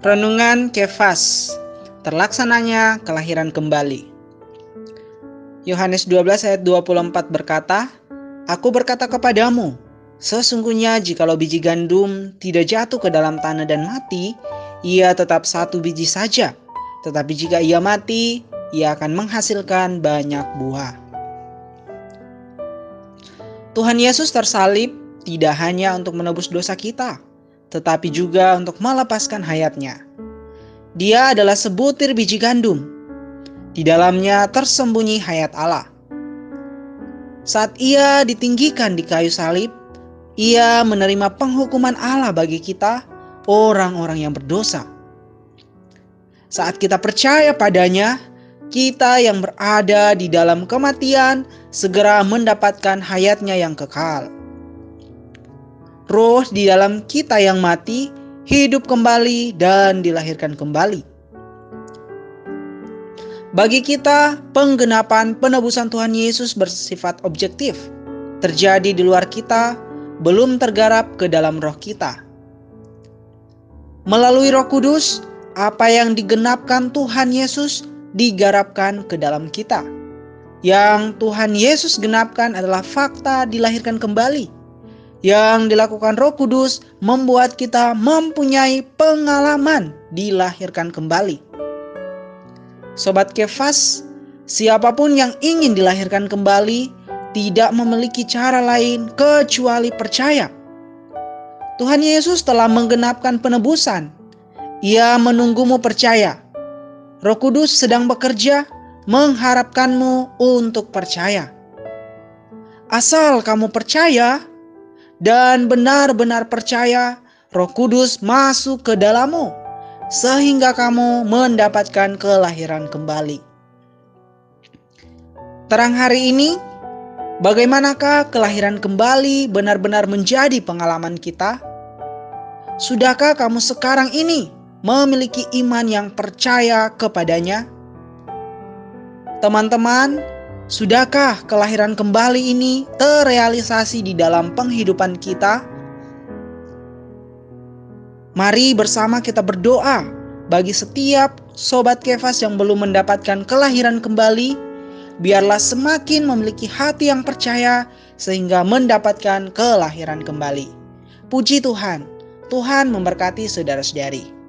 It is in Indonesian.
Renungan Kefas. Terlaksananya kelahiran kembali. Yohanes 12 ayat 24 berkata Aku berkata kepadamu Sesungguhnya jikalau biji gandum tidak jatuh ke dalam tanah dan mati Ia tetap satu biji saja. Tetapi jika ia mati Ia akan menghasilkan banyak buah. Tuhan Yesus tersalib tidak hanya untuk menebus dosa kita tetapi juga untuk melepaskan hayatnya. Dia adalah sebutir biji gandum. Di dalamnya tersembunyi hayat Allah. Saat ia ditinggikan di kayu salib, ia menerima penghukuman Allah bagi kita, orang-orang yang berdosa. Saat kita percaya padanya, kita yang berada di dalam kematian segera mendapatkan hayatnya yang kekal roh di dalam kita yang mati hidup kembali dan dilahirkan kembali. Bagi kita, penggenapan penebusan Tuhan Yesus bersifat objektif, terjadi di luar kita, belum tergarap ke dalam roh kita. Melalui Roh Kudus, apa yang digenapkan Tuhan Yesus digarapkan ke dalam kita. Yang Tuhan Yesus genapkan adalah fakta dilahirkan kembali yang dilakukan Roh Kudus membuat kita mempunyai pengalaman dilahirkan kembali. Sobat Kefas, siapa pun yang ingin dilahirkan kembali tidak memiliki cara lain kecuali percaya. Tuhan Yesus telah menggenapkan penebusan. Ia menunggumu percaya. Roh Kudus sedang bekerja mengharapkanmu untuk percaya. Asal kamu percaya, dan benar-benar percaya Roh Kudus masuk ke dalammu sehingga kamu mendapatkan kelahiran kembali. Terang hari ini, bagaimanakah kelahiran kembali benar-benar menjadi pengalaman kita? Sudahkah kamu sekarang ini memiliki iman yang percaya kepadanya? Teman-teman, Sudahkah kelahiran kembali ini terrealisasi di dalam penghidupan kita? Mari bersama kita berdoa bagi setiap sobat kefas yang belum mendapatkan kelahiran kembali, biarlah semakin memiliki hati yang percaya sehingga mendapatkan kelahiran kembali. Puji Tuhan, Tuhan memberkati saudara-saudari.